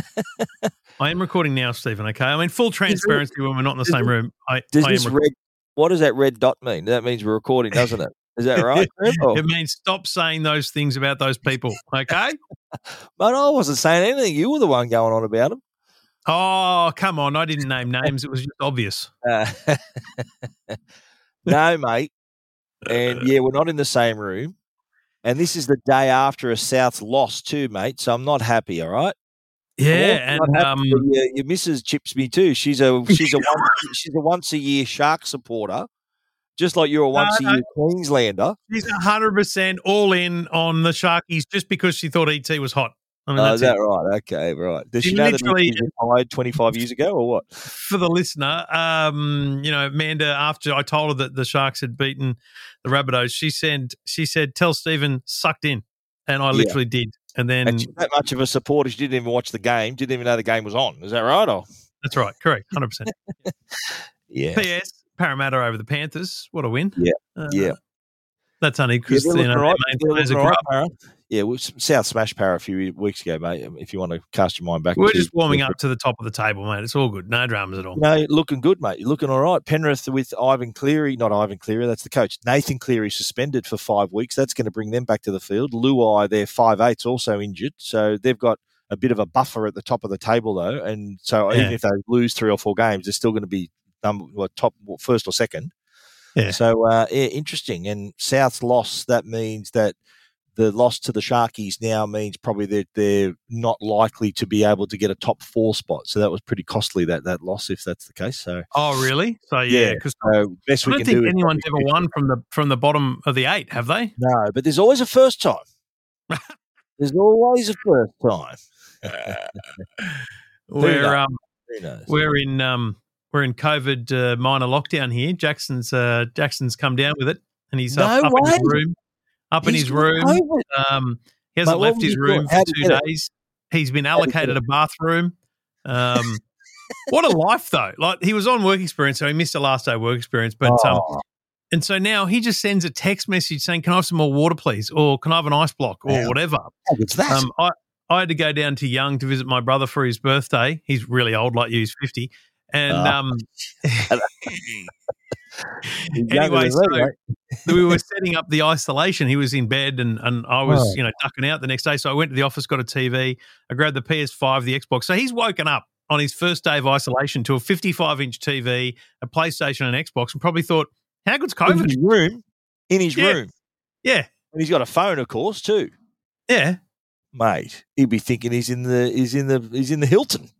I am recording now, Stephen. Okay. I mean, full transparency when we're not in the same room. I, Does I am this recording. red? What does that red dot mean? That means we're recording, doesn't it? Is that right? It means stop saying those things about those people. Okay. But I wasn't saying anything. You were the one going on about them. oh, come on. I didn't name names. It was just obvious. Uh, no, mate. And yeah, we're not in the same room. And this is the day after a South's loss too, mate. So I'm not happy. All right. Yeah. And um, your, your missus chips me too. She's a she's a once, she's a once a year shark supporter, just like you're a once a no. year Queenslander. she's 100% all in on the Sharkies just because she thought ET was hot. I mean, Oh, is that it. right? Okay, right. Does She she know literally- retired 25 years ago or what? for the listener, um, you know, Amanda, after I told her that the Sharks had beaten the Rabbitohs, she said, she said, tell Stephen sucked in. And I Yeah. literally did. And then And that much of a supporter, she didn't even watch the game, didn't even know the game was on. Is that right? Or that's right. Correct. 100%. yeah, P.S. Parramatta over the Panthers. What a win. Yeah. Uh, Yeah. That's only Yeah, because, they're you know, looking all right. their main They're players are looking all right, grub. Para. Yeah, well, South smashed Para a few weeks ago, mate. um, If you want to cast your mind back, We're just warming up to the top of the table, mate. It's all good. No dramas at all. You know, looking good, mate. You're looking all right. Penrith with Ivan Cleary, not Ivan Cleary, that's the coach. Nathan Cleary suspended for five weeks. That's going to bring them back to the field. Luai, their five eights, also injured, so they've got a bit of a buffer at the top of the table, though. And so Yeah. even if they lose three or four games, they're still going to be number what, top what, first or second. Yeah. So uh, yeah, interesting. And South's loss that means that the loss to the Sharkies now means probably that they're not likely to be able to get a top four spot. So that was pretty costly that that loss if that's the case. So Oh, really? So, yeah. Yeah. Because so best I don't think do. anyone's ever won from the from the bottom of the eight, have they? No, but there's always a first time. there's always a first time. We're um, we're in um, we're in COVID uh, minor lockdown here. Jackson's uh, Jackson's come down with it, and he's up, No up in his room. Up in his room. Um, he hasn't what left his room for two get it? days. He's been How'd he get allocated a bathroom. Um, what a life though! Like he was on work experience, so he missed the last day of work experience. But um, Oh, and so now he just sends a text message saying, "Can I have some more water, please?" or "Can I have an ice block?" or Wow. whatever. good's that? Um, I I had to go down to Young to visit my brother for his birthday. He's really old, like you. He's fifty, and Ah. um, anyway, so- mate. we were setting up the isolation. He was in bed, and and I was Oh. you know ducking out the next day. So I went to the office, got a TV. I grabbed the PS5, the Xbox. So he's woken up on his first day of isolation to a 55 inch TV, a PlayStation, and Xbox, and probably thought, "How good's COVID? in COVID?" his room. In his Yeah. room. Yeah, And he's got a phone, of course, too. yeah. Mate, he'd be thinking he's in the he's in the he's in the Hilton.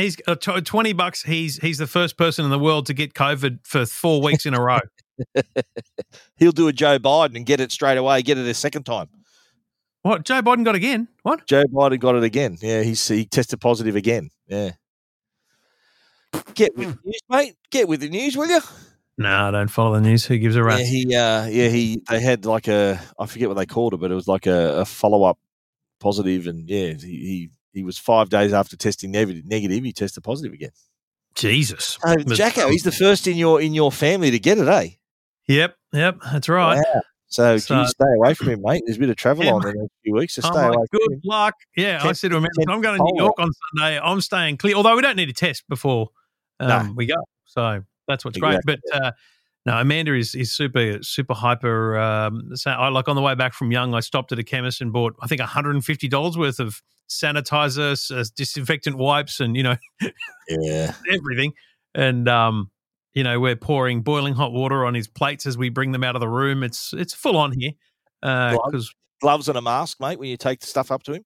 He's uh, tw- twenty bucks. He's he's the first person in the world to get COVID for four weeks in a row. He'll do a Joe Biden and get it straight away, get it a second time. what? Joe Biden got again? What? Joe Biden got it again. Yeah, he's he tested positive again. Yeah. Get with the news, mate. Get with the news, will you? No, I don't follow the news. Who gives a Yeah, he uh yeah, he they had like a I forget what they called it, but it was like a, a follow up positive and yeah, he, he he was five days after testing negative negative, he tested positive again. Jesus. Uh, Jacko, he's the first in your in your family to get it, eh? Yep, yep. That's right. Wow. So, So- you stay away from him, mate. There's a bit of travel Yeah, on in the next few weeks, so I'm stay like, away from good him. luck. Yeah, I said to him, I'm going to New. York on Sunday. I'm staying clear. Although we don't need a test before um, No. we go. So that's what's great. But uh, no, Amanda is is super super hyper. Um, so I like on the way back from Young, I stopped at a chemist and bought I think 150 dollars worth of sanitizer, s- uh, disinfectant wipes, and you know Yeah. everything. And um, you know we're pouring boiling hot water on his plates as we bring them out of the room. It's it's full on here Gloves? because. Gloves and a mask, mate, when you take the stuff up to him.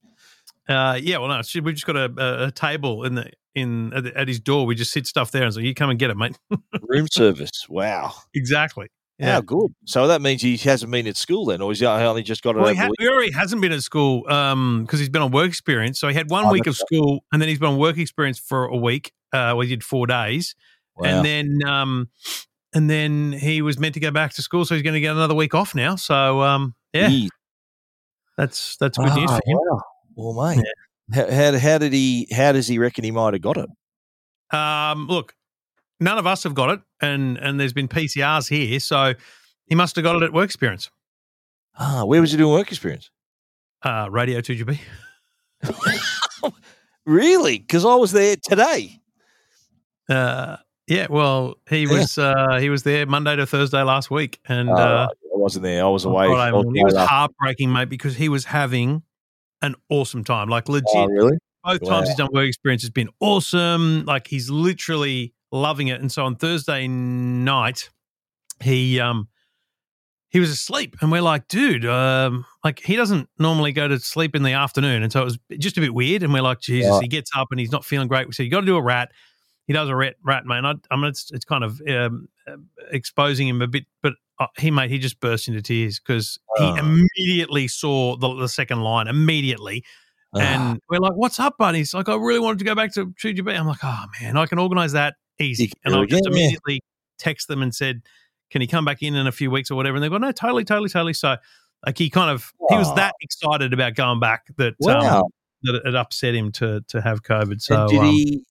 Uh, yeah, well, no, we've just got a, a table in the in at, at his door. We just sit stuff there and so you come and get it, mate. Room service. Wow. exactly. How Yeah. good. So that means he hasn't been at school then, or he's only just got it Well, he, ha- he already hasn't been at school because he's been on work experience. So he had one Oh, week of school, and then he's been on work experience for a week. Uh, we did four days, Wow. and then um, and then he was meant to go back to school, so he's going to get another week off now. So um, yeah, Jeez. that's that's good news Ah, for him. wow. Well, mate, how, how, how did he? How does he reckon he might have got it? Um, look, none of us have got it, and and there's been PCRs here, so he must have got it at work experience. Ah, where was he doing work experience? Uh, Radio 2GB. Really? Because I was there today. Uh, yeah. Well, he Yeah. was uh, he was there Monday to Thursday last week, and Oh, uh, I wasn't there. I was away. Friday I was it was heartbreaking, mate, because he was having an awesome time. Like legit, Oh, really? both Wow. times he's done work experience has been awesome. Like he's literally loving it. And so on Thursday night, he um he was asleep, and we're like, dude, um, like he doesn't normally go to sleep in the afternoon, and so it was just a bit weird. And we're like, Jesus, Right. he gets up and he's not feeling great. We said, you got to do a rat. He does a rat, rat, man. I, I mean, it's it's kind of um, uh, exposing him a bit, but uh, he mate, he just burst into tears because he Oh. immediately saw the, the second line immediately. Ah, And we're like, "What's up, buddy?" He's like, "I really wanted to go back to GB." I'm like, "Oh man, I can organise that easy." And I just again, yeah. immediately text them and said, "Can he come back in in a few weeks or whatever?" And they go, "No, totally, totally, totally." So, like, he kind of he was that excited about going back that wow. um, that it upset him to to have COVID. So, and did um, he?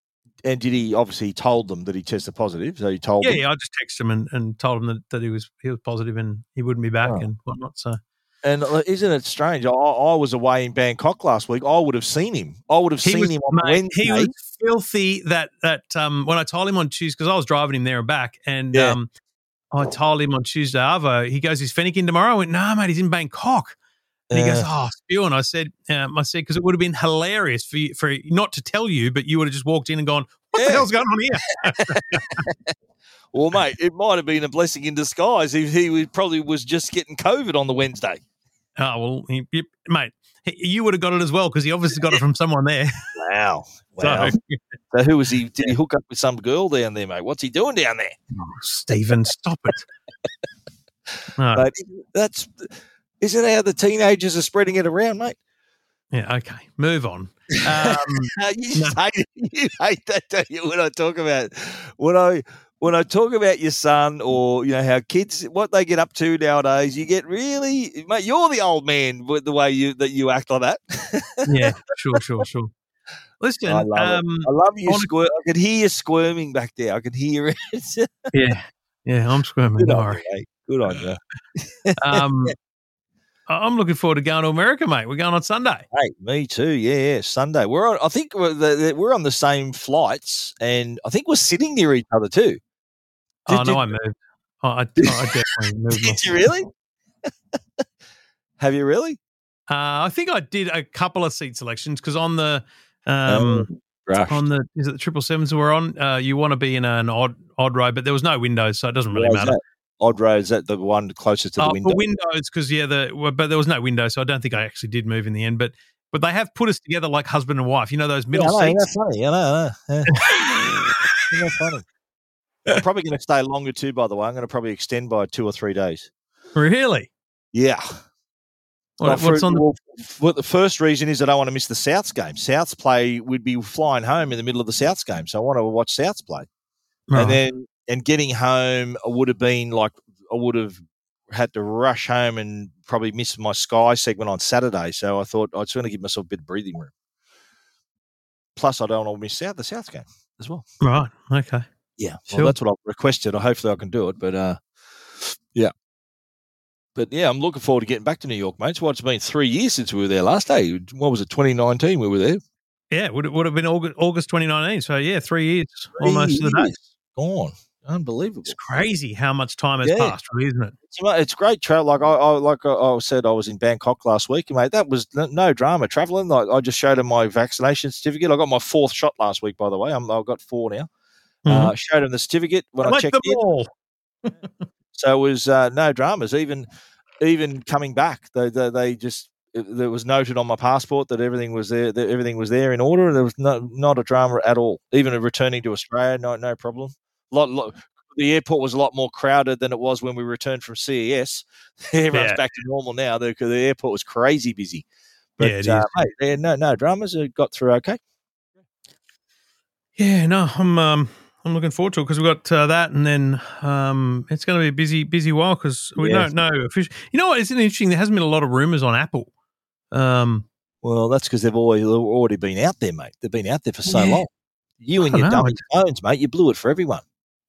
And did he? Obviously, he told them that he tested positive. So he told yeah, them. yeah, I just texted him and, and told him that, that he was he was positive and he wouldn't be back Oh. and whatnot. So, And uh, isn't it strange? I, I was away in Bangkok last week. I would have seen him. I would have he seen was, him on mate, Wednesday. he was filthy that that um when I told him on Tuesday because I was driving him there and back and Yeah. um I told him on Tuesday Arvo he goes is Fenech in tomorrow I went no mate he's in Bangkok and he goes Uh, oh spew and I said um, I said because it would have been hilarious for you, for not to tell you but you would have just walked in and gone what Yeah. the hell's going on here well, mate, it might have been a blessing in disguise if he was, probably was just getting COVID on the Wednesday. oh well he, he- mate he- you would have got it as well because he obviously got it from someone there Wow. Wow. so So, who was he? Did he hook up with some girl down there, mate? What's he doing down there? oh, Stephen stop it no, that's isn't how the teenagers are spreading it around, mate. yeah okay move on um, you just hate. You hate that, don't you? When I talk about when I when I talk about your son or you know how kids what they get up to nowadays, you get really mate. You're the old man with the way you that you act like that. yeah, sure, sure, sure. Listen, I love um. I love you. Squir- I could hear you squirming back there. I could hear it. yeah, yeah, I'm squirming. Good on you. Good on you. Um, I'm looking forward to going to America, mate. We're going on Sunday. Hey, me too. Yeah, yeah. Sunday. We're on. I think we're, the, we're on the same flights, and I think we're sitting near each other too. oh no, did- I moved. Oh, I, I definitely moved. Did you really? Have you really? Uh, I think I did a couple of seat selections because on the um, Rush. on the is it the triple sevens we're on, uh, you want to be in an odd odd row, but there was no windows, so it doesn't really matter. that? Odd road is that the one closest to the Oh, window? for windows, because yeah, the well, but there was no window, so I don't think I actually did move in the end. But but they have put us together like husband and wife. You know those middle yeah, know, seats. That's funny. I know. I know. Yeah. Isn't funny? I'm probably going to stay longer too. By the way, I'm going to probably extend by two or three days. Really? Yeah. What, Well, for- what's on the well, the first reason is I don't want to miss the Souths game. Souths play we'd be flying home in the middle of the Souths game, so I want to watch Souths play. Right. And then and getting home I would have been like I would have had to rush home and probably miss my Sky segment on Saturday. So I thought I'd want to give myself a bit of breathing room. Plus, I don't want to miss out the South game as well. right? Okay. Yeah, Sure. well, that's what I've requested. Hopefully, I can do it. But uh, yeah, but yeah, I'm looking forward to getting back to New York, mate. It's what it's been three years since we were there last day. What was it? 2019 we were there. Yeah, would it would have been August, August 2019. So yeah, three years Three almost to the day. Gone. Unbelievable. It's crazy how much time has Yeah. passed, isn't it? It's, it's great travel. Like I, I like I, I said, I was in Bangkok last week, mate. That was no, drama traveling. Like I just showed him my vaccination certificate. I got my fourth shot last week, by the way. I'm, I've got four now. Uh, showed him the certificate when I like checked in. So it was uh, no dramas. Even even coming back, they they, they just it, there was noted on my passport that everything was there. That everything was there in order. There was no, not a drama at all. Even returning to Australia, no no problem. Lot, lot the airport was a lot more crowded than it was when we returned from CES. Everyone's Yeah. back to normal now. The, the airport was crazy busy. But Yeah, it uh, mate, yeah, no no dramas. It got through okay. Yeah, no, I'm um, I'm looking forward to it because we've got uh, that, and then um, it's going to be a busy busy while because we Yeah. don't know. You know what? It's interesting. There hasn't been a lot of rumors on Apple. Um, Well, that's because they've always already been out there, mate. They've been out there for so Yeah. long. You and your know, dummy phones, mate. You blew it for everyone.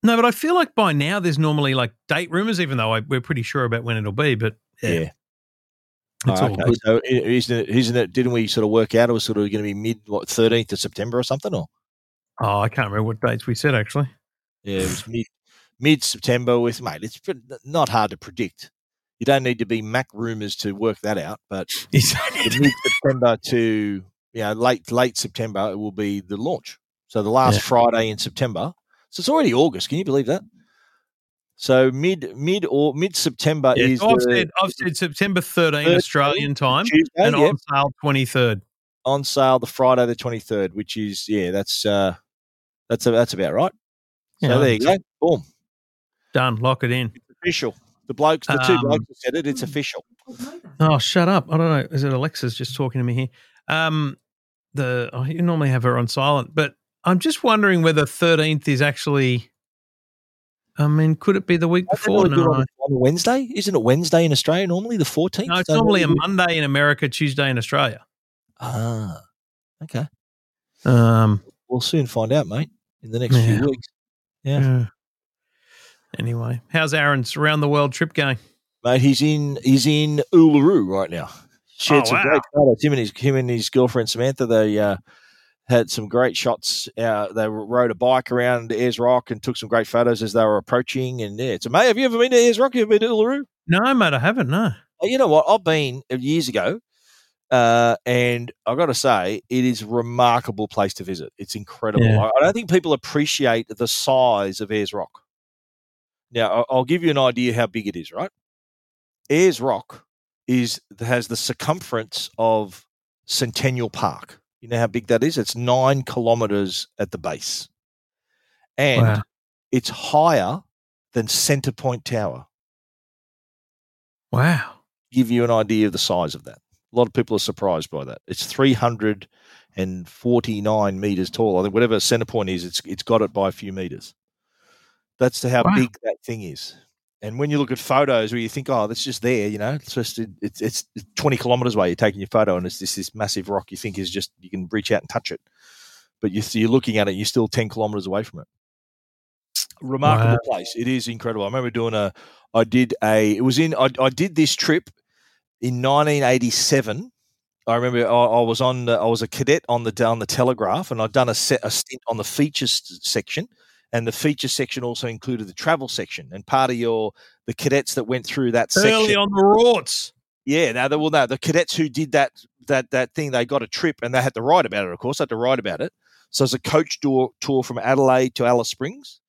No, but I feel like by now there's normally like date rumors, even though I, we're pretty sure about when it'll be. But yeah, It's oh, okay. So isn't it, isn't it? Didn't we sort of work out it was sort of going to be mid what thirteenth of September or something? Or oh, I can't remember what dates we said actually. Yeah, it was mid mid September. With mate, it's not hard to predict. You don't need to be MacRumors to work that out, but mid September to you know late late September it will be the launch. So the last yeah. Friday in September. So it's already August. Can you believe that? So mid mid or mid September is. I've, the, said, I've said September 13 Australian time Tuesday, and on sale 23rd. On sale the Friday the 23rd, which is yeah, that's uh that's a, that's about right. So yeah, there you go. Boom. Done. Lock it in. It's official. The blokes, the two um, blokes said it. It's official. Oh, shut up! I don't know. Is it Alexa's just talking to me here? Um, the oh, you normally have her on silent, but I'm just wondering whether 13th is actually I mean, could it be the week before? No. On, Wednesday? Isn't it Wednesday in Australia normally, the 14th? No, it's normally a Monday in America, Tuesday in Australia. Ah, okay. Um, we'll soon find out, mate, in the next yeah. few weeks. Yeah. yeah. Anyway, how's Aaron's around the world trip going? Mate, he's in he's in Uluru right now. Shared oh, some wow. great photos. Him and his him and his girlfriend Samantha. They uh, had some great shots. Uh, they rode a bike around Ayers Rock and took some great photos as they were approaching. And yeah, it's amazing. Have you ever been to Ayers Rock? Have you ever been to Uluru? No, mate, I haven't. No. You know what? I've been uh, years ago, uh, and I've got to say, it is a remarkable place to visit. It's incredible. Yeah. I, I, don't think people appreciate the size of Ayers Rock. Now, I'll give you an idea how big it is. Right, Ayers Rock is has the circumference of Centennial Park. You know how big that is? It's nine kilometers at the base. And wow. it's higher than Centre Point Tower. Wow. Give you an idea of the size of that. A lot of people are surprised by that. It's 349 meters tall. I think whatever Centre Point is, it's it's got it by a few meters. That's how wow. big that thing is. And when you look at photos where you think, oh, that's just there, you know, it's just it's, it's 20 kilometers away. You're taking your photo, and it's this this massive rock. You think is just you can reach out and touch it, but you, you're looking at it. You're still 10 kilometers away from it. Remarkable wow. place. It is incredible. I remember doing a. I did a. It was in. I, I did this trip in 1987. I remember I, I was on. I was a cadet on the on the Telegraph, and I'd done a set a stint on the features section and the feature section also included the travel section. And part of your the cadets that went through that early section, on the rorts. Yeah, now well, no, the cadets who did that that that thing, they got a trip and they had to write about it. Of course, they had to write about it. So it's a coach tour tour from Adelaide to Alice Springs,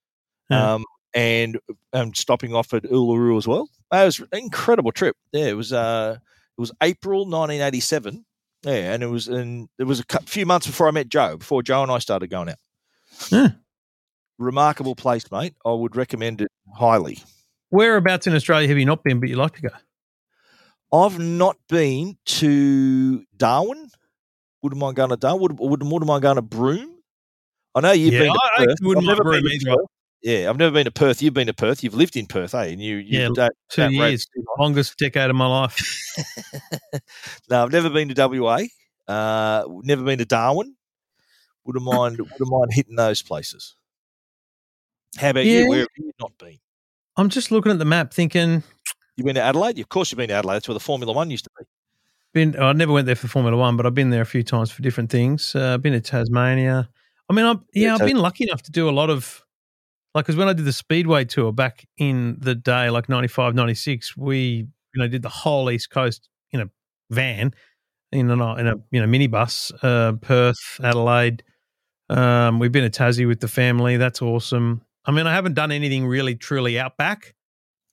um, and um, stopping off at Uluru as well. It was an incredible trip. Yeah, it was uh, it was April 1987. Yeah, and it was and it was a few months before I met Joe, before Joe and I started going out. Yeah remarkable place, mate. I would recommend it highly. Whereabouts in Australia have you not been, but you like to go? I've not been to Darwin. Wouldn't mind going to Darwin. Would, wouldn't, wouldn't mind going to Broome. I know you've yeah, been. To I, Perth. I wouldn't mind Broome either. Yeah, I've never been to Perth. You've been to Perth. You've lived in Perth, eh? And you, you yeah, don't, 2 don't years, longest decade of my life. no, I've never been to WA. Uh, never been to Darwin. Wouldn't mind. wouldn't mind hitting those places. How about yeah. you? Where have you not been? I'm just looking at the map thinking. You've been to Adelaide? Of course you've been to Adelaide. That's where the Formula One used to be. Been, I never went there for Formula One, but I've been there a few times for different things. Uh, I've been to Tasmania. I mean, I'm, yeah, yeah I've been lucky enough to do a lot of, like, because when I did the Speedway tour back in the day, like 95, 96, we, you know, did the whole East Coast in a van, in a, in a you know, minibus, uh, Perth, Adelaide. Um, we've been to Tassie with the family. That's awesome. I mean, I haven't done anything really truly outback.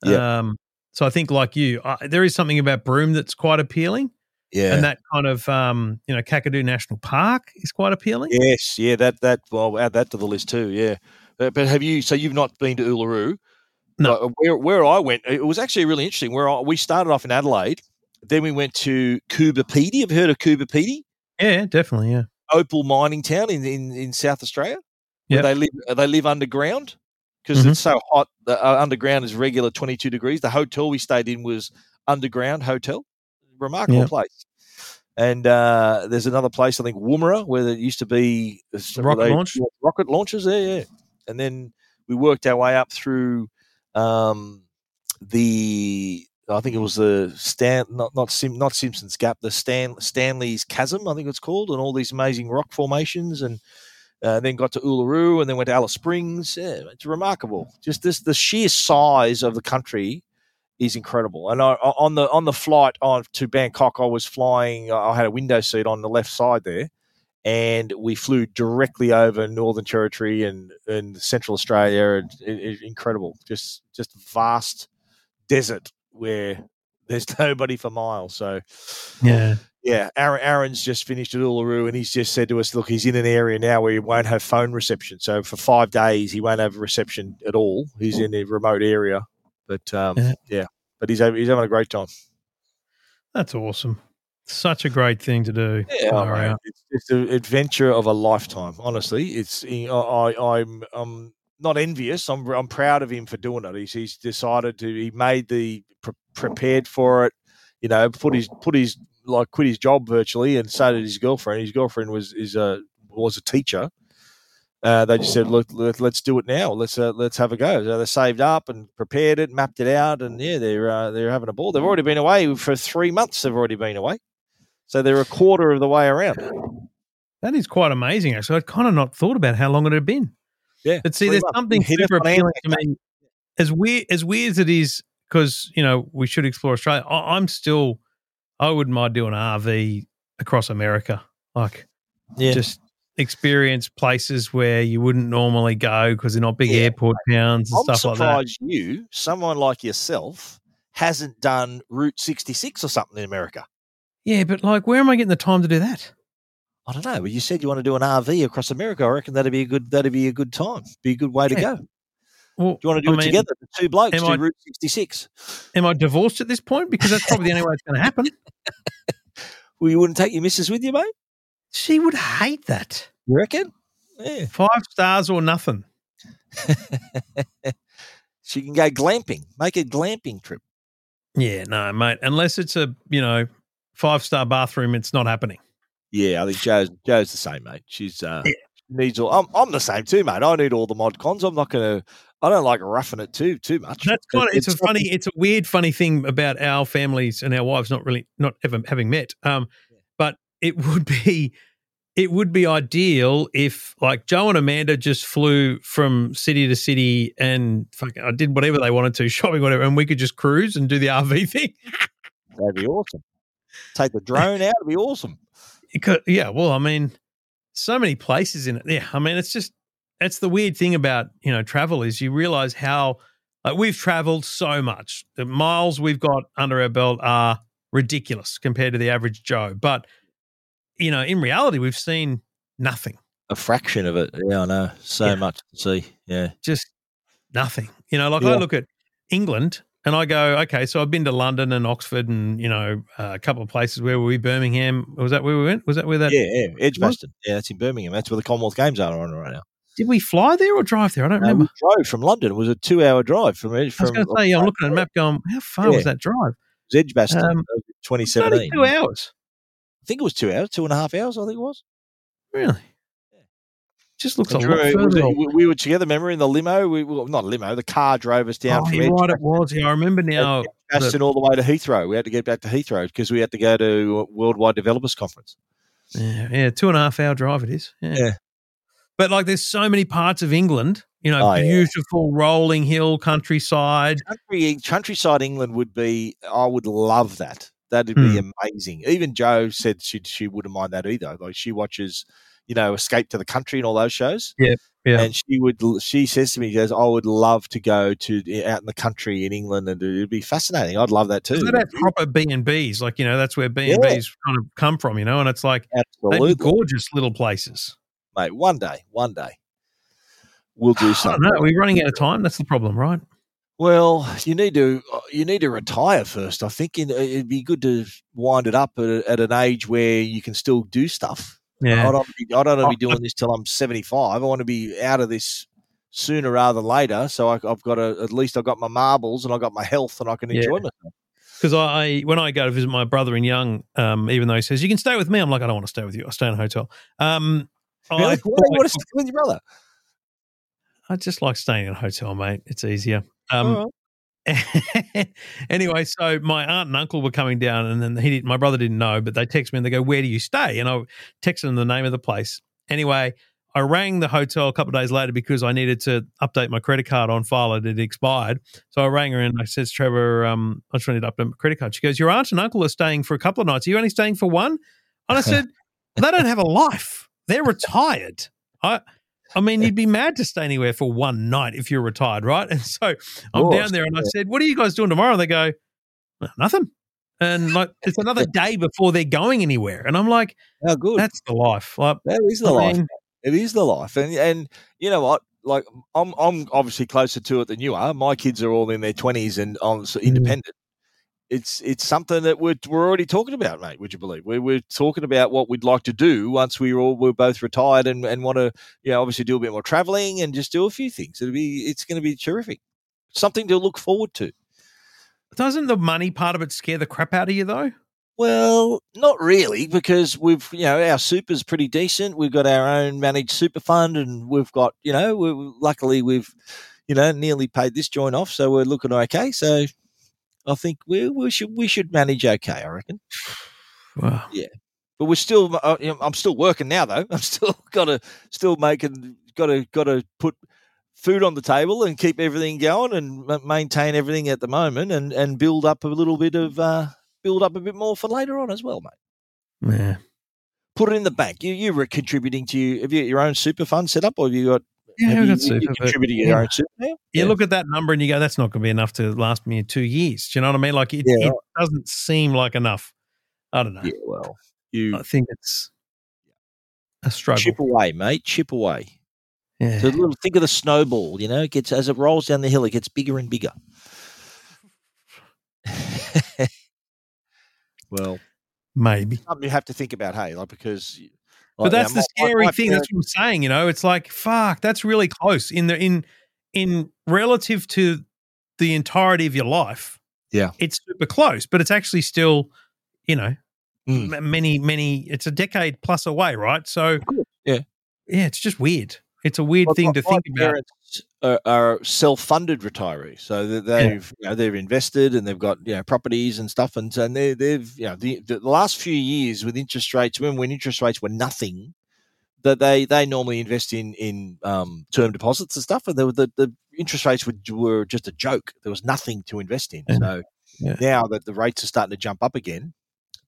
Yeah. Um, so I think, like you, there is something about Broome that's quite appealing. Yeah. And that kind of, um, you know, Kakadu National Park is quite appealing. Yes. Yeah. That, that, well, I'll add that to the list too. Yeah. But, but have you, so you've not been to Uluru? No. Where, where I went, it was actually really interesting. Where I, we started off in Adelaide, then we went to Coober Pedy. Have you heard of Coober Pedy? Yeah, definitely. Yeah. Opal mining town in, in, in South Australia. Yeah. They live, they live underground because mm-hmm. it's so hot. The uh, underground is regular 22 degrees. The hotel we stayed in was underground hotel. Remarkable yep. place. And uh, there's another place, I think, Woomera, where there used to be rocket launch. Rocket launches there, yeah. And then we worked our way up through um, the I think it was the Stan, not not Sim, not Simpsons Gap, the Stan Stanley's Chasm, I think it's called, and all these amazing rock formations, and uh, then got to Uluru, and then went to Alice Springs. Yeah, it's remarkable. Just this, the sheer size of the country is incredible. And I, on the on the flight on to Bangkok, I was flying. I had a window seat on the left side there, and we flew directly over Northern Territory and, and Central Australia. And it, it, incredible, just just vast desert where there's nobody for miles. So yeah. Yeah, Aaron, Aaron's just finished at Uluru, and he's just said to us, "Look, he's in an area now where he won't have phone reception. So for five days, he won't have reception at all. He's in a remote area, but um, yeah. yeah. but he's he's having a great time. That's awesome. Such a great thing to do. Yeah, oh, it's, it's an adventure of a lifetime. Honestly, it's I, I'm I'm not envious. I'm I'm proud of him for doing it. He's he's decided to. He made the pre- prepared for it. You know, put his put his like quit his job virtually, and so did his girlfriend. His girlfriend was is a was a teacher. Uh, they just said, "Look, let, us do it now. Let's uh, let's have a go." So they saved up and prepared it, mapped it out, and yeah, they're uh, they're having a ball. They've already been away for three months. They've already been away, so they're a quarter of the way around. That is quite amazing. Actually, I'd kind of not thought about how long it had been. Yeah, but see, there's months. something super appealing to me. As weird as weird as it is, because you know we should explore Australia. I, I'm still, I wouldn't mind doing an RV across America, like yeah. just experience places where you wouldn't normally go because they're not big yeah. airport towns and I'm stuff like that. I would surprise you, someone like yourself, hasn't done Route 66 or something in America. Yeah, but like, where am I getting the time to do that? I don't know. But you said you want to do an RV across America. I reckon that'd be a good that'd be a good time. Be a good way yeah. to go. Well, do you want to do I it mean, together? The two blokes do I, Route 66. Am I divorced at this point? Because that's probably the only way it's going to happen. well, you wouldn't take your missus with you, mate? She would hate that. You reckon? Yeah. Five stars or nothing. she can go glamping. Make a glamping trip. Yeah, no, mate. Unless it's a you know five star bathroom, it's not happening. Yeah, I think Joe's Joe's the same, mate. She's uh, yeah. needs all. I'm, I'm the same too, mate. I need all the mod cons. I'm not going to. I don't like roughing it too too much. That's kind of, it's, it's, a funny, it's a weird, funny thing about our families and our wives not really not ever having met. Um, but it would be it would be ideal if like Joe and Amanda just flew from city to city and fucking, I did whatever they wanted to, shopping, whatever, and we could just cruise and do the RV thing. That'd be awesome. Take the drone out, it'd be awesome. Could, yeah, well, I mean, so many places in it. Yeah, I mean, it's just that's the weird thing about you know travel is you realize how like we've traveled so much. The miles we've got under our belt are ridiculous compared to the average Joe, but you know, in reality, we've seen nothing. A fraction of it. Yeah, I know. So yeah. much to see. Yeah. Just nothing. You know, like yeah. I look at England and I go, okay, so I've been to London and Oxford and, you know, uh, a couple of places. Where were we? Birmingham. Was that where we went? Was that where that? Yeah, yeah. Edgbaston. Yeah, that's in Birmingham. That's where the Commonwealth Games are on right now. Did we fly there or drive there? I don't no, remember. We drove from London. It was a two-hour drive from. from I was going to say, I'm looking at a map, going, how far yeah. was that drive? It was Edgbaston, um, 2017. two hours. I think it was two hours, two and a half hours. I think it was. Really? Just looks like it, we were together. Remember in the limo? We well, not a limo. The car drove us down. Oh, from right, it was. Yeah, I remember now. Ashton all the way to Heathrow. We had to get back to Heathrow because we had to go to Worldwide Developers Conference. Yeah, yeah, two and a half hour drive it is. Yeah. yeah. But like, there's so many parts of England. You know, oh, beautiful yeah. rolling hill countryside. Country, countryside England would be. I would love that. That'd be hmm. amazing. Even Joe said she she wouldn't mind that either. Like she watches, you know, Escape to the Country and all those shows. Yeah. Yeah. And she would, she says to me, she goes, I would love to go to out in the country in England and it'd be fascinating. I'd love that too. They have proper B and B's, like, you know, that's where B and B's kind of come from, you know, and it's like, Absolutely. gorgeous little places. Mate, one day, one day we'll do something. No, we're running out of time. That's the problem, right? Well, you need to uh, you need to retire first. I think it'd be good to wind it up at, at an age where you can still do stuff. Yeah, I don't, I don't want to be doing this till I'm 75. I want to be out of this sooner rather than later. So I, have got to, at least I've got my marbles and I've got my health and I can enjoy yeah. myself. Because I, when I go to visit my brother in Young, um, even though he says you can stay with me, I'm like I don't want to stay with you. I stay in a hotel. Um, really? I, Why do you want to stay with your brother? I just like staying in a hotel, mate. It's easier. Um, anyway, so my aunt and uncle were coming down, and then he did, my brother didn't know, but they text me and they go, "Where do you stay?" And I texted them the name of the place. Anyway, I rang the hotel a couple of days later because I needed to update my credit card on file. It had expired. So I rang her and I said, Trevor, um, I just wanted to update my credit card. She goes, Your aunt and uncle are staying for a couple of nights. Are you only staying for one? And I said, They don't have a life. They're retired. I I mean, you'd be mad to stay anywhere for one night if you're retired, right? And so I'm down there and I said, What are you guys doing tomorrow? And they go, Nothing. And like it's another day before they're going anywhere. And I'm like, How good. That's the life. Like that is the I life. Mean, it is the life, and and you know what? Like I'm I'm obviously closer to it than you are. My kids are all in their twenties and on so mm. independent. It's it's something that we're we're already talking about, mate. Would you believe? We're we're talking about what we'd like to do once we're all we're both retired and, and want to you know obviously do a bit more traveling and just do a few things. It'll be it's going to be terrific. Something to look forward to. Doesn't the money part of it scare the crap out of you though? Well, not really, because we've you know our super's pretty decent. We've got our own managed super fund, and we've got you know we luckily we've you know nearly paid this joint off, so we're looking okay. So I think we we should we should manage okay. I reckon. Wow. Yeah, but we're still. Uh, I'm still working now, though. I'm still got to still making got to got to put food on the table and keep everything going and maintain everything at the moment and and build up a little bit of. Uh, build up a bit more for later on as well, mate. Yeah. Put it in the bank. You you were contributing to you. Have you got your own super fund set up, or have you got? Yeah, have you, super. You contributing yeah. your own super. Yeah. You look at that number and you go, "That's not going to be enough to last me two years." Do you know what I mean? Like it, yeah. it doesn't seem like enough. I don't know. Yeah, well, you. I think it's a struggle. Chip away, mate. Chip away. Yeah. So little, think of the snowball. You know, it gets as it rolls down the hill, it gets bigger and bigger. Well, maybe something you have to think about. Hey, like because. Like, but that's the my, scary my, thing. Parents, that's what I'm saying. You know, it's like fuck. That's really close in the in in relative to the entirety of your life. Yeah, it's super close, but it's actually still, you know, mm. m- many many. It's a decade plus away, right? So yeah, yeah, it's just weird. It's a weird well, thing to think about are, are self-funded retirees, so they've yeah. you know, they've invested and they've got you know properties and stuff, and, and they, they've you know the, the last few years with interest rates when when interest rates were nothing, that they they normally invest in in um, term deposits and stuff, and the, the, the interest rates were, were just a joke. There was nothing to invest in. So yeah. now that the rates are starting to jump up again,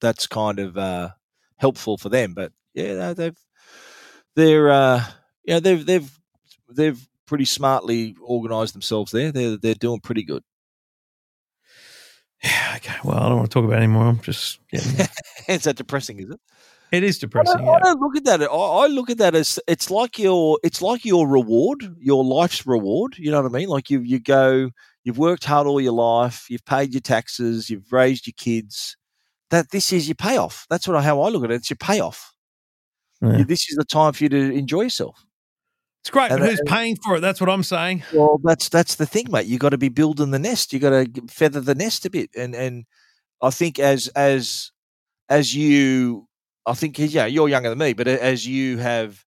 that's kind of uh, helpful for them. But yeah, they've they're uh, yeah they've they've they've pretty smartly organised themselves there. They're they're doing pretty good. Yeah. Okay. Well, I don't want to talk about it anymore. I'm just getting. it's that depressing, is it? It is depressing. I don't, yeah. I don't look at that. I, I, look at that as it's like your it's like your reward, your life's reward. You know what I mean? Like you you go, you've worked hard all your life, you've paid your taxes, you've raised your kids. That this is your payoff. That's what how I look at it. It's your payoff. Yeah. This is the time for you to enjoy yourself. It's great, and, but who's paying for it? That's what I'm saying. Well, that's that's the thing, mate. You got to be building the nest. You got to feather the nest a bit, and and I think as as as you, I think yeah, you're younger than me, but as you have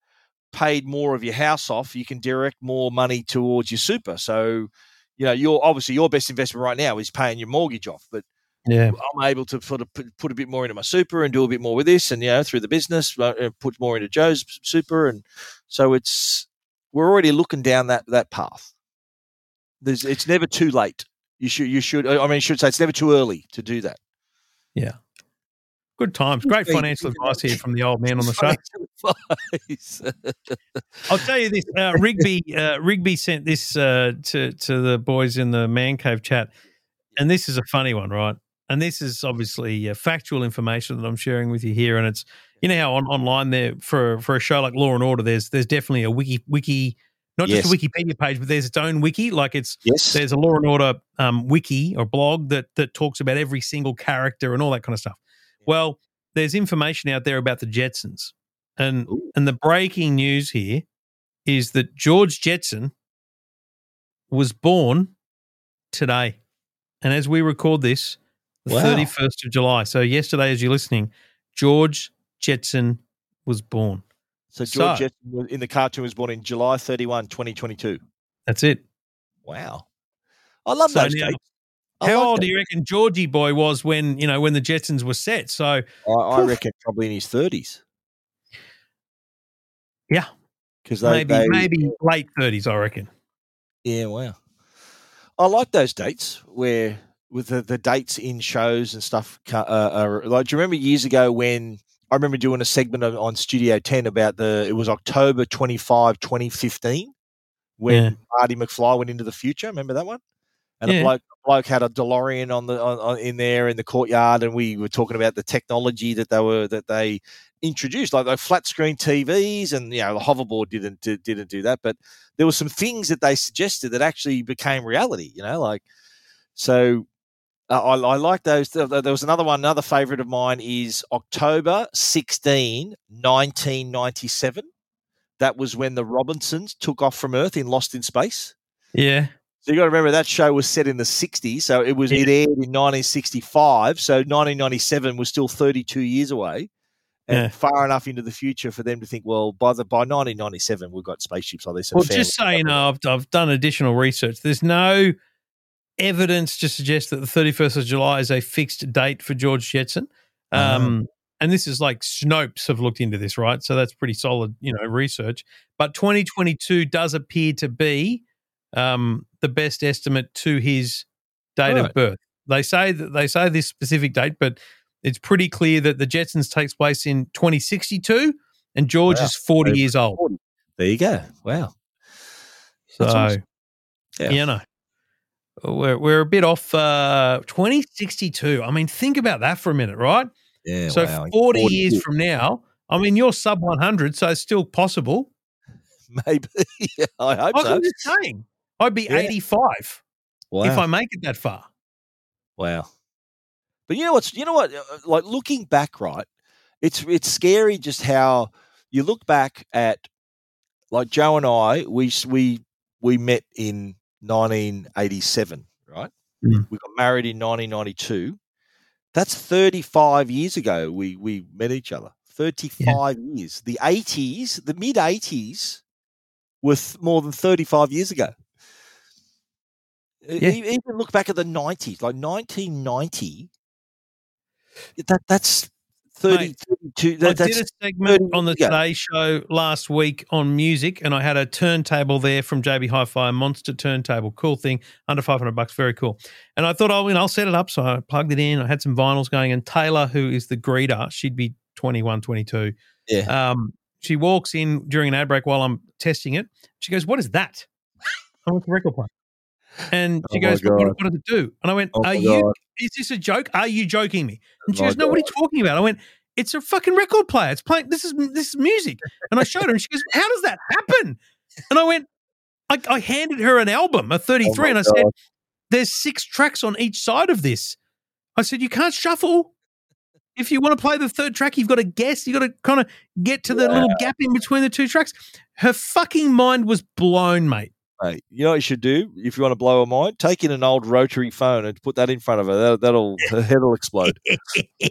paid more of your house off, you can direct more money towards your super. So, you know, your obviously your best investment right now is paying your mortgage off, but yeah, I'm able to sort of put, put a bit more into my super and do a bit more with this, and you know, through the business, uh, put more into Joe's super, and so it's we're already looking down that that path. There's, it's never too late. You should, you should. I mean, you should say it's never too early to do that. Yeah. Good times. Great financial advice here from the old man on the show. I'll tell you this: uh, Rigby, uh, Rigby sent this uh, to to the boys in the man cave chat, and this is a funny one, right? And this is obviously uh, factual information that I'm sharing with you here, and it's you know how on, online there for for a show like Law and Order, there's there's definitely a wiki wiki, not yes. just a Wikipedia page, but there's its own wiki. Like it's yes. there's a Law and Order um, wiki or blog that that talks about every single character and all that kind of stuff. Well, there's information out there about the Jetsons, and Ooh. and the breaking news here is that George Jetson was born today, and as we record this, the thirty wow. first of July. So yesterday, as you're listening, George Jetson was born. So George so, Jetson in the cartoon was born in July 31, 2022. That's it. Wow. I love so those now. How like old that. do you reckon Georgie boy was when you know when the Jetsons were set? So I, I reckon probably in his thirties. Yeah, because maybe they, maybe late thirties. I reckon. Yeah, wow. I like those dates where with the, the dates in shows and stuff. Uh, are, like, do you remember years ago when I remember doing a segment on Studio 10 about the, it was October 25, 2015, when yeah. Marty McFly went into the future. Remember that one? And yeah. a, bloke, a bloke had a DeLorean on the on, on, in there in the courtyard, and we were talking about the technology that they were that they introduced, like the flat screen TVs, and you know the hoverboard didn't didn't do that, but there were some things that they suggested that actually became reality. You know, like so uh, I, I, like those. There was another one, another favorite of mine is October 16, 1997. That was when the Robinsons took off from Earth in Lost in Space. Yeah. So you got to remember that show was set in the 60s. So it was yeah. it aired in 1965. So 1997 was still 32 years away and yeah. far enough into the future for them to think, well, by the by 1997 we've got spaceships like this. Well, just so you know, I've, I've done additional research. There's no evidence to suggest that the 31st of July is a fixed date for George Jetson. Uh-huh. Um, and this is like Snopes have looked into this, right? So that's pretty solid, you know, research. But 2022 does appear to be um, the best estimate to his date right. of birth. They say that they say this specific date, but it's pretty clear that the Jetsons takes place in 2062, and George wow. is 40 years old. There you go. Wow. So, awesome. yeah. you know, we're, we're a bit off uh, 2062. I mean, think about that for a minute, right? Yeah. So wow. 40, 40 years from now, I mean, you're sub 100, so it's still possible. Maybe. yeah, I hope I so. I'm just saying, I'd be yeah. 85 wow. if I make it that far. Wow. But you know what's you know what uh, like looking back, right? It's it's scary just how you look back at like Joe and I, we we we met in 1987, right? Mm. We got married in 1992. That's 35 years ago we, we met each other. 35 yeah. years. The 80s, the mid 80s, was more than 35 years ago. Yeah. Even look back at the 90s, like 1990. That that's 30, 32. That, I did a segment on the Today Show last week on music, and I had a turntable there from JB Hi-Fi, a monster turntable, cool thing, under five hundred bucks, very cool. And I thought, oh, I'll set it up, so I plugged it in. I had some vinyls going, and Taylor, who is the greeter, she'd be 21, 22. Yeah. Um, she walks in during an ad break while I'm testing it. She goes, "What is that?" I went the record player. And she oh goes, what, what, does it do? And I went, oh Are you, God. is this a joke? Are you joking me? And she oh goes, No, God. what are you talking about? I went, It's a fucking record player. It's playing, this is, this is music. And I showed her and she goes, How does that happen? And I went, I, I handed her an album, a 33, oh and I God. said, There's six tracks on each side of this. I said, You can't shuffle. If you want to play the third track, you've got to guess. You've got to kind of get to the yeah. little gap in between the two tracks. Her fucking mind was blown, mate mate. You know what you should do if you want to blow her mind? Take in an old rotary phone and put that in front of her. That, that'll her head will explode.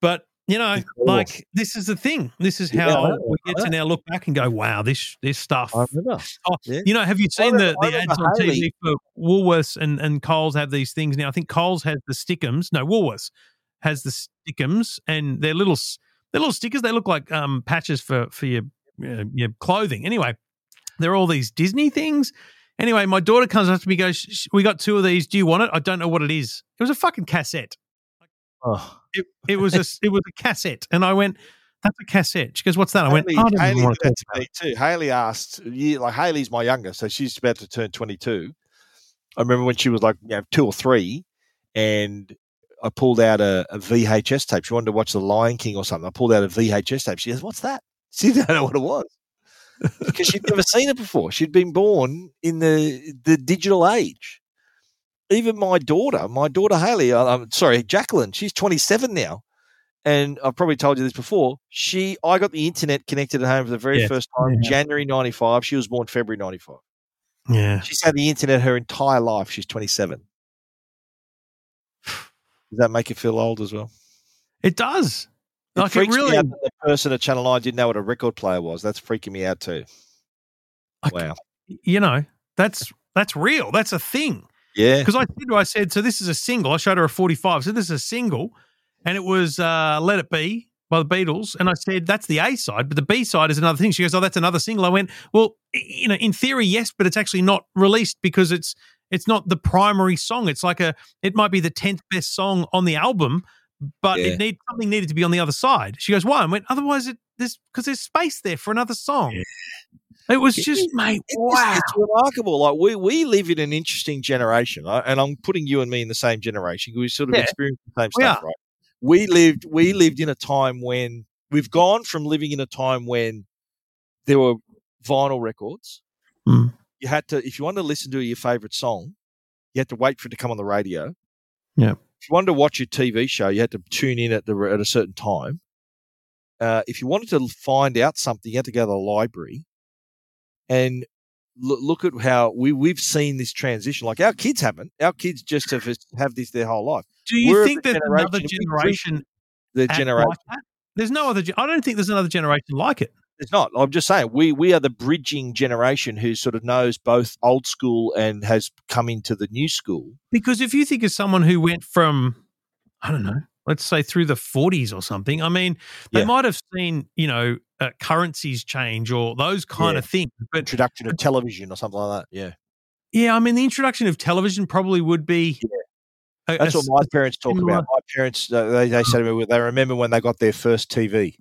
but you know, like this is the thing. This is how yeah, we get to now look back and go, "Wow, this this stuff." Remember. Oh, yeah. You know, have you seen the, the ads on TV for Woolworths and and Coles have these things now? I think Coles has the stickums. No, Woolworths has the stickums, and they're little they're little stickers. They look like um, patches for for your your clothing. Anyway, there are all these Disney things. Anyway, my daughter comes up to me, goes, "We got two of these. Do you want it?" I don't know what it is. It was a fucking cassette. Oh. It, it was a it was a cassette, and I went, "That's a cassette." She goes, "What's that?" I went, Haley, oh, I Haley to me too. Haley asked, like Haley's my younger, so she's about to turn twenty two. I remember when she was like you know, two or three, and I pulled out a, a, VHS tape. She wanted to watch The Lion King or something. I pulled out a VHS tape. She goes, "What's that?" She didn't know what it was because she'd never seen it before. She'd been born in the the digital age. Even my daughter, my daughter Haley, uh, I'm sorry, Jacqueline, she's 27 now, and I've probably told you this before. She, I got the internet connected at home for the very first time, yeah. January 95. She was born February 95. Yeah, she's had the internet her entire life. She's 27. Does that make you feel old as well? It does. It like freaks it really, me out that the person at Channel Nine didn't know what a record player was. That's freaking me out too. Like, wow. You know, that's that's real. That's a thing. Yeah. Because I said, I said, so this is a single. I showed her a 45. So this is a single, and it was uh, "Let It Be" by the Beatles. And I said, that's the A side, but the B side is another thing. She goes, oh, that's another single. I went, well, you know, in theory, yes, but it's actually not released because it's it's not the primary song. It's like a, it might be the tenth best song on the album, but Yeah. it need something needed to be on the other side. She goes, why? I went, otherwise it there's because there's space there for another song. It was It just, mate, It's, wow. it's remarkable. Like we, we live in an interesting generation, and I'm putting you and me in the same generation. We sort of Yeah. experienced the same We stuff, are. right? We lived we lived in a time when we've gone from living in a time when there were vinyl records. Mm. You had to, if you wanted to listen to your favorite song, you had to wait for it to come on the radio. Yeah. If you wanted to watch your TV show, you had to tune in at the at a certain time. Uh, if you wanted to find out something, you had to go to the library. And look, look at how we we've seen this transition. Like our kids haven't. Our kids just have have this their whole life. Do you we're think there's another generation- The generation. like that? There's no other. I don't think there's another generation like it. It's not. I'm just saying we we are the bridging generation who sort of knows both old school and has come into the new school. Because if you think of someone who went from, I don't know, let's say through the 40s or something, I mean, they Yeah. might have seen, you know, uh, currencies change or those kind Yeah. of things. But Introduction of television or something like that. Yeah, yeah, I mean, the introduction of television probably would be. a- that's a what my parents talk about. My parents uh, they they say to me they remember when they got their first TV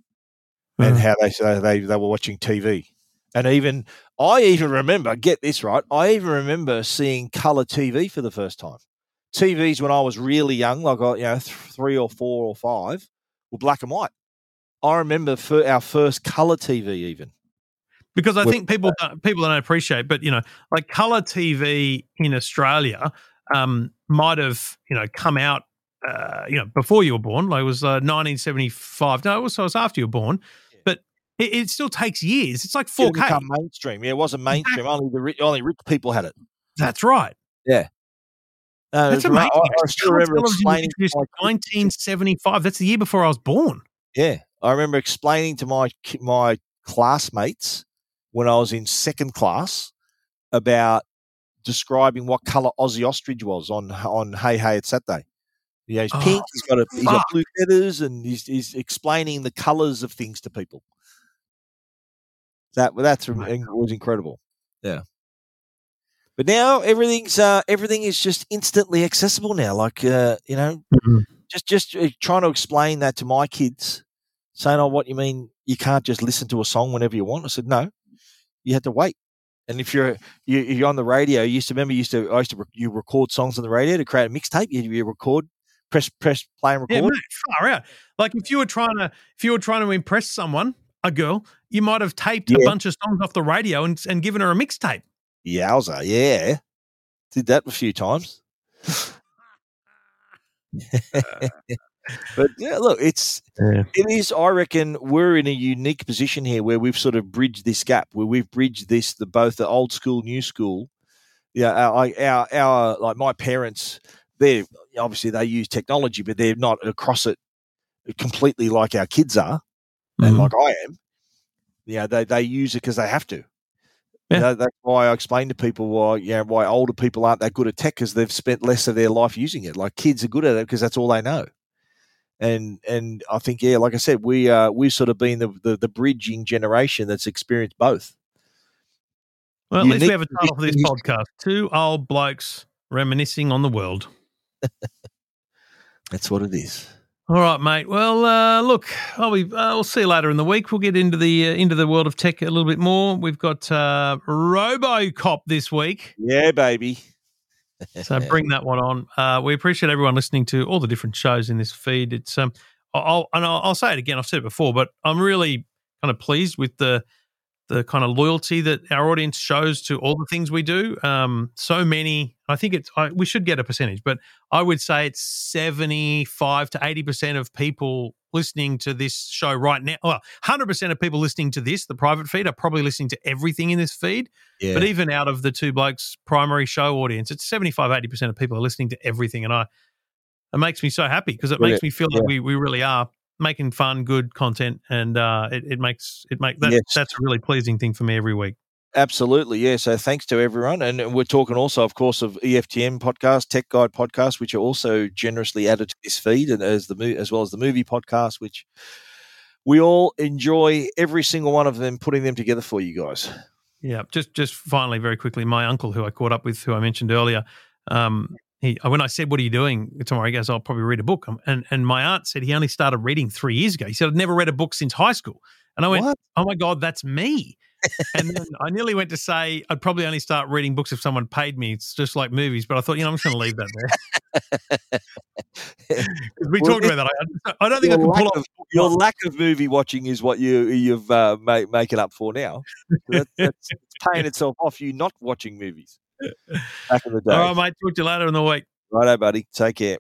and Uh, how they say they they were watching TV. And even I even remember, get this right, I even remember seeing color TV for the first time. TVs when I was really young, like I- you know, th- three or four or five, were black and white. I remember for our first color TV even. because I With- think people don't, people don't appreciate, but you know, like color TV in Australia um, might have you know come out uh, you know before you were born. Like it was uh, 1975. No, it was, it was after you were born, it, it still takes years. It's like 4K. become mainstream. Yeah, it wasn't mainstream. Only the rich, only rich people had it. That's right. Uh, That's amazing. I, I still remember explaining. To introduced my, in 1975. That's the year before I was born. yeah, I remember explaining to my my classmates when I was in second class about describing what color Ossie Ostrich was on on Hey Hey It's Saturday. Yeah, he's Oh, pink. He's got a he's got blue feathers, and he's he's explaining the colors of things to people. That that's was incredible. Yeah. But now everything's uh, everything is just instantly accessible now. Like uh, you know, just just uh, trying to explain that to my kids, saying, "Oh, what you mean? You can't just listen to a song whenever you want?" I said, "No, you had to wait." And if you're you, you're on the radio, you used to remember you used to I used to you record songs on the radio to create a mixtape. You, you record, press press play and Yeah, record. mate, far out. Like if you were trying to if you were trying to impress someone, a girl, you might have taped a bunch of songs off the radio and, and given her a mixtape. Yowza, yeah, did that a few times. but yeah, look, it's Yeah. it is. I reckon we're in a unique position here where we've sort of bridged this gap, where we've bridged this the both the old school, new school. Yeah, our our, our like my parents, they obviously they use technology, but they're not across it completely like our kids are, and Mhm. like I am. Yeah, they they use it because they have to. Yeah. You know, that's why I explain to people why yeah why older people aren't that good at tech because they've spent less of their life using it. Like kids are good at it because that's all they know. And and I think yeah, like I said, we uh we've sort of been the the, the bridging generation that's experienced both. Well, at least we have a title for this podcast: Two old blokes reminiscing on the world. That's what it is. All right, mate. Well, uh, look, I'll be, uh, we'll see you later in the week. We'll get into the uh, into the world of tech a little bit more. We've got uh, RoboCop this week, Yeah, baby. so bring that one on. Uh, we appreciate everyone listening to all the different shows in this feed. It's um, I'll and I'll, I'll say it again. I've said it before, but I'm really kind of pleased with the the kind of loyalty that our audience shows to all the things we do. Um, so many, I think it's, I, we should get a percentage, but I would say it's 75 to 80% of people listening to this show right now. Well, 100% of people listening to this, the private feed, are probably listening to everything in this feed. Yeah. But even out of the two blokes' primary show audience, it's 75, 80% of people are listening to everything. And I, it makes me so happy because it makes me feel like we, we really are making fun, good content. And uh, it, it makes, it make that, Yes. that's a really pleasing thing for me every week. Absolutely, yeah. So thanks to everyone, and we're talking also, of course, of EFTM podcast, Tech Guide podcast, which are also generously added to this feed, and as the as well as the movie podcast, which we all enjoy every single one of them, putting them together for you guys. Yeah, just just finally, very quickly, my uncle, who I caught up with, who I mentioned earlier, um, he when I said, "What are you doing tomorrow?" He goes, "I'll probably read a book." Um, and and my aunt said he only started reading three years ago. He said, "I've never read a book since high school." And I went, what? "Oh my god, that's me." and then I nearly went to say I'd probably only start reading books if someone paid me. It's just like movies, but I thought, you know, I'm just going to leave that there. we well, talked about that. I, I don't think I can pull off. Your lack of movie watching is what you you've uh, make, make it up for now. That, that's paying itself off. You not watching movies back in the day. All right, mate. Talk to you later in the week. Righto, buddy. Take care.